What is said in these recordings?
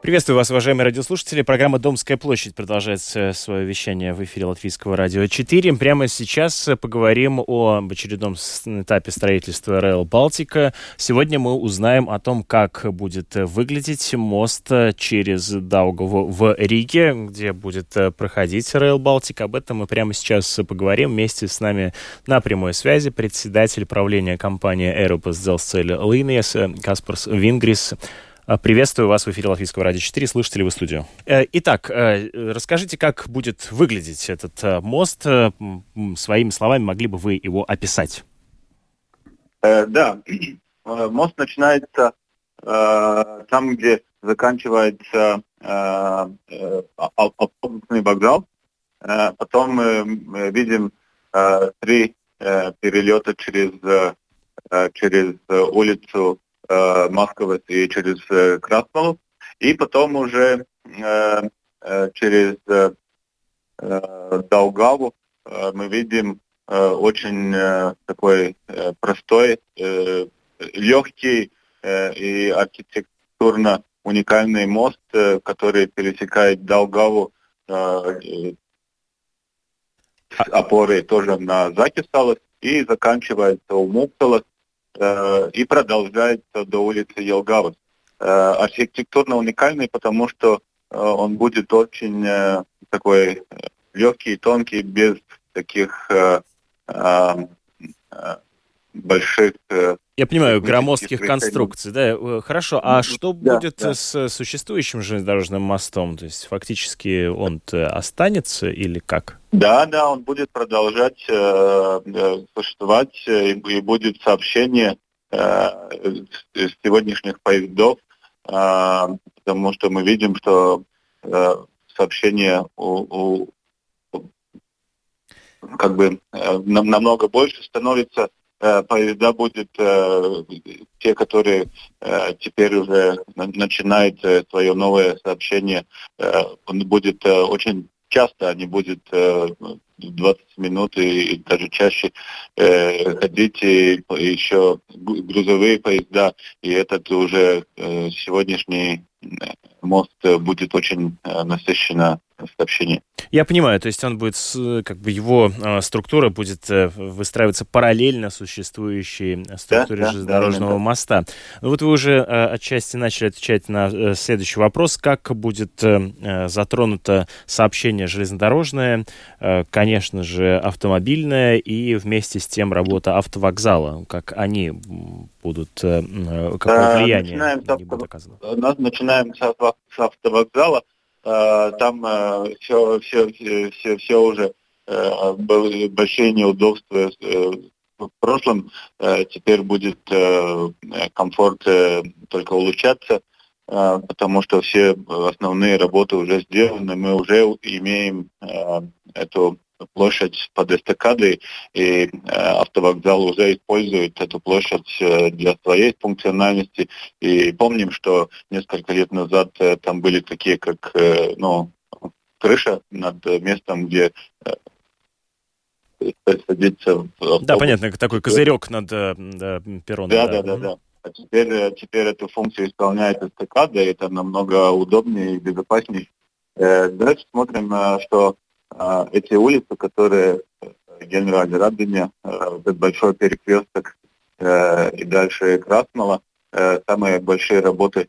Приветствую вас, уважаемые радиослушатели. Программа «Домская площадь» продолжает свое вещание в эфире Латвийского радио 4. Прямо сейчас поговорим о очередном этапе строительства Rail Балтика. Сегодня мы узнаем о том, как будет выглядеть мост через Даугаву в Риге, где будет проходить Rail Балтика. Об этом мы прямо сейчас поговорим. Вместе с нами на прямой связи председатель правления компании Aeropos Dzelzceļa Līnijas Каспарс Вингрис. А, приветствую вас в эфире Латвийского радио 4. Слышите ли вы студию? Э, итак, э, расскажите, как будет выглядеть этот э, мост. Своими словами могли бы вы его описать? Да, мост начинается там, где заканчивается автобусный вокзал. Потом мы видим три перелета через, через улицу э, и через э, Краснову, и потом уже э, э, через Долгаву мы видим очень такой простой, легкий и архитектурно уникальный мост, который пересекает Долгаву э, с опорой тоже на Закисалос и заканчивается у Мукталос и продолжается до улицы Елгавас. Э, архитектурно уникальный, потому что э, он будет очень такой легкий, тонкий, без таких больших... Я понимаю, громоздких конструкций, да. Хорошо, а что да, будет да. с существующим железнодорожным мостом? То есть фактически он останется или как? Да, да, он будет продолжать э, существовать э, и, и будет сообщение э, с сегодняшних поездов, э, потому что мы видим, что э, сообщение у, у, как бы э, намного больше становится э, поезда будет э, те, которые э, теперь уже начинают э, свое новое сообщение, э, он будет э, очень часто они будут э, 20 минут и, и даже чаще э, ходить, и еще грузовые поезда, и этот уже э, сегодняшний э, мост будет очень э, насыщенно сообщение. Я понимаю, то есть он будет, как бы его э, структура будет э, выстраиваться параллельно существующей структуре да, железнодорожного да, да, моста. Ну вот вы уже э, отчасти начали отвечать на э, следующий вопрос, как будет э, э, затронуто сообщение железнодорожное, э, конечно же, автомобильное и вместе с тем работа автовокзала, как они будут, э, какое влияние начинаем они будут оказывать? Начинаем с автовокзала. Э, там все, все, все, все уже э, были большие неудобства э, в прошлом, теперь будет комфорт только улучшаться, потому что все основные работы уже сделаны, мы уже имеем эту площадь под эстакадой, и э, автовокзал уже использует эту площадь э, для своей функциональности. И помним, что несколько лет назад э, там были такие, как ну, крыша над местом, где садиться в автобус. Да, понятно, такой козырек над да, перроном. Да, да, да, да. да. А теперь, теперь эту функцию исполняет эстакада, и это намного удобнее и безопаснее. Дальше смотрим, что эти улицы, которые э, генераль Радыня, э, этот большой перекресток э, и дальше Красного, самые большие работы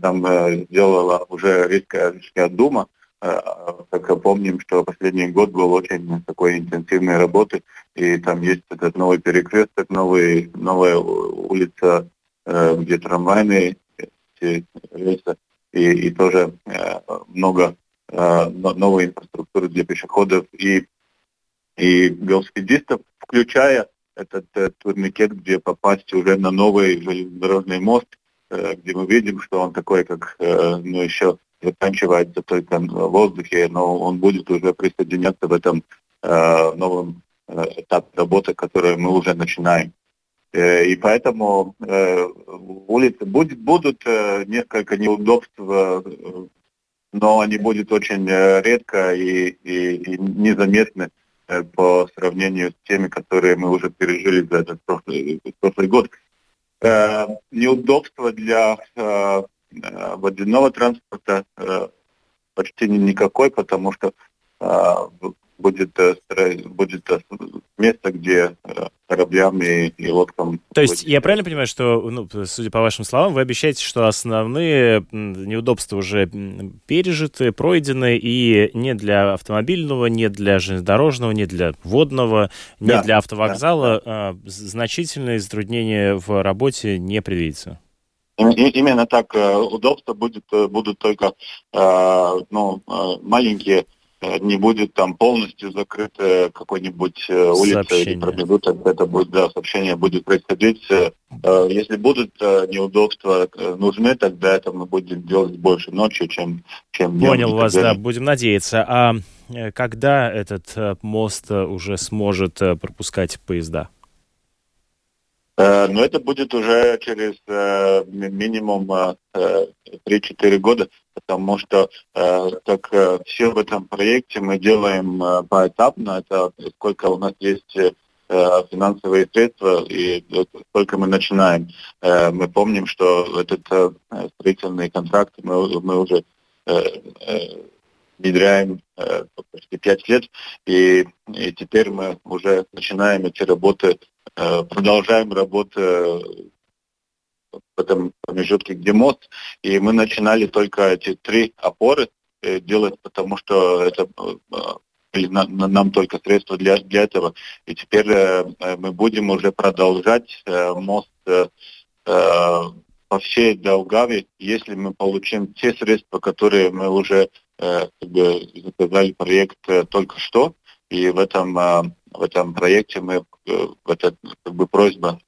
там сделала уже Рижская, Рижская дума. Как помним, что последний год был очень такой интенсивной работы, и там есть этот новый перекресток, новый, новая улица, где трамвайные рельсы, и, и тоже много новой инфраструктуры для пешеходов и, и велосипедистов, включая этот э, турникет, где попасть уже на новый железнодорожный мост, э, где мы видим, что он такой, как э, ну, еще заканчивается только в воздухе, но он будет уже присоединяться в этом э, новом э, этапе работы, который мы уже начинаем. Э, и поэтому э, улицы будет, будут э, несколько неудобств э, но они будут очень э, редко и, и, и незаметны э, по сравнению с теми, которые мы уже пережили за этот прошлый, прошлый год. Э, неудобство для э, водяного транспорта почти никакой, потому что будет, будет место, где кораблям и, и лодкам. То есть я правильно понимаю, что, ну, судя по вашим словам, вы обещаете, что основные неудобства уже пережиты, пройдены, и не для автомобильного, не для железнодорожного, не для водного, не да, для автовокзала да, да. значительные затруднения в работе не предвидится? Именно так удобства будет, будут только ну, маленькие Э, не будет там полностью закрыта какой-нибудь э, улица или промежуток, это будет, да, сообщение будет происходить. Э, если будут неудобства нужны, тогда это мы будем делать больше ночью, чем, чем днем. Понял вас, да, будем надеяться. А когда этот мост уже сможет пропускать поезда? Но ну, это будет уже через минимум 3-4 года потому что э, как э, все в этом проекте мы делаем э, поэтапно, это сколько у нас есть э, финансовые средства и сколько мы начинаем. Э, мы помним, что этот э, строительный контракт мы, мы уже э, э, внедряем э, почти пять лет, и, и теперь мы уже начинаем эти работы, э, продолжаем работу в этом промежутке, где мост, и мы начинали только эти три опоры э, делать, потому что это были э, нам только средства для, для этого. И теперь э, мы будем уже продолжать мост по всей Долгаве, если мы получим те средства, которые мы уже как бы, заказали проект только что, и в этом в этом проекте мы в это как бы просьба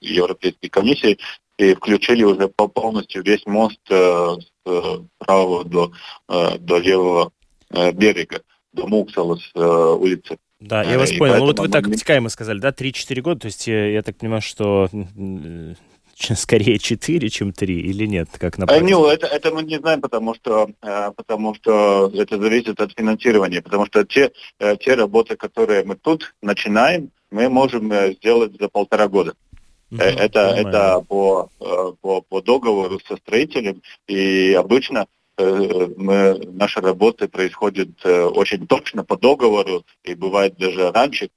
Европейской комиссии и включили уже полностью весь мост э, с э, правого до, э, до левого э, берега, до Муксала с э, улицы. Да, я вас и понял. Ну вот вы так обтекаемо сказали, да, 3-4 года, то есть я, я так понимаю, что скорее 4, чем 3, или нет, как на практике? Ну, это, это мы не знаем, потому что, потому что это зависит от финансирования, потому что те, те работы, которые мы тут начинаем, мы можем сделать за полтора года. Угу, это, это по, э, по, по договору со строителем, и обычно э, мы, наши работы происходят очень точно по договору, и бывает даже раньше.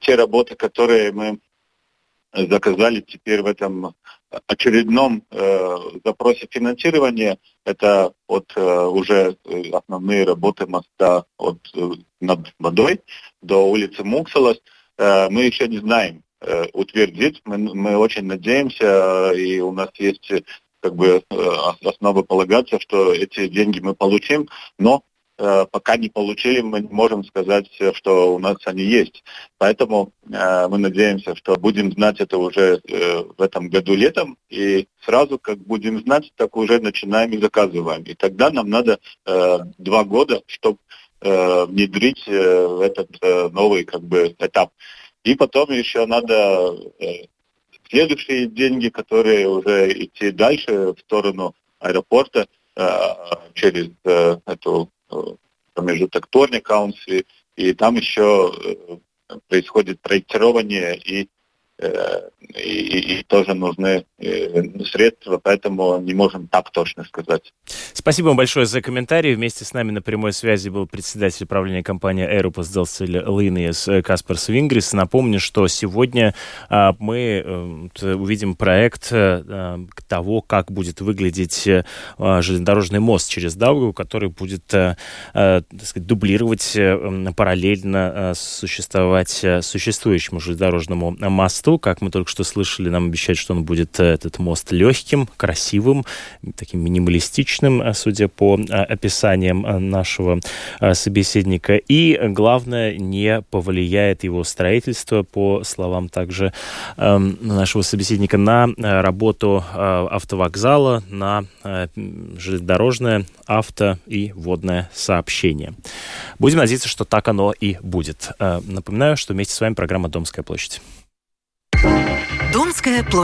Те работы, которые мы заказали теперь в этом очередном э, запросе финансирования, это от э, уже основные работы моста от над водой до улицы Муксалас. Э, мы еще не знаем, утвердить. Мы, мы очень надеемся, и у нас есть как бы э, основы полагаться, что эти деньги мы получим, но э, пока не получили, мы не можем сказать, что у нас они есть. Поэтому мы надеемся, что будем знать это уже в этом году летом, и сразу, как будем знать, так уже начинаем и заказываем. И тогда нам надо два года, чтобы внедрить этот новый как бы этап. И потом еще надо э, следующие деньги, которые уже идти дальше в сторону аэропорта э, через э, эту промежуток Торни Каунси. И там еще происходит проектирование и Э, и, и тоже нужны э, средства, поэтому не можем так точно сказать. Спасибо вам большое за комментарий. Вместе с нами на прямой связи был председатель правления компании Aeropos Делсель Линес Каспар Свингрис. Напомню, что сегодня а, мы а, увидим проект того, как будет выглядеть а, железнодорожный мост через Даугаву, который будет так сказать, дублировать параллельно существовать существующему железнодорожному мосту мосту. Как мы только что слышали, нам обещают, что он будет э, этот мост легким, красивым, таким минималистичным, э, судя по э, описаниям нашего собеседника. И, главное, не повлияет его строительство, по словам также эм, нашего собеседника, на работу автовокзала, на железнодорожное, авто и водное сообщение. Будем надеяться, что так оно и будет. Напоминаю, что вместе с вами программа «Домская площадь». Думская площадь.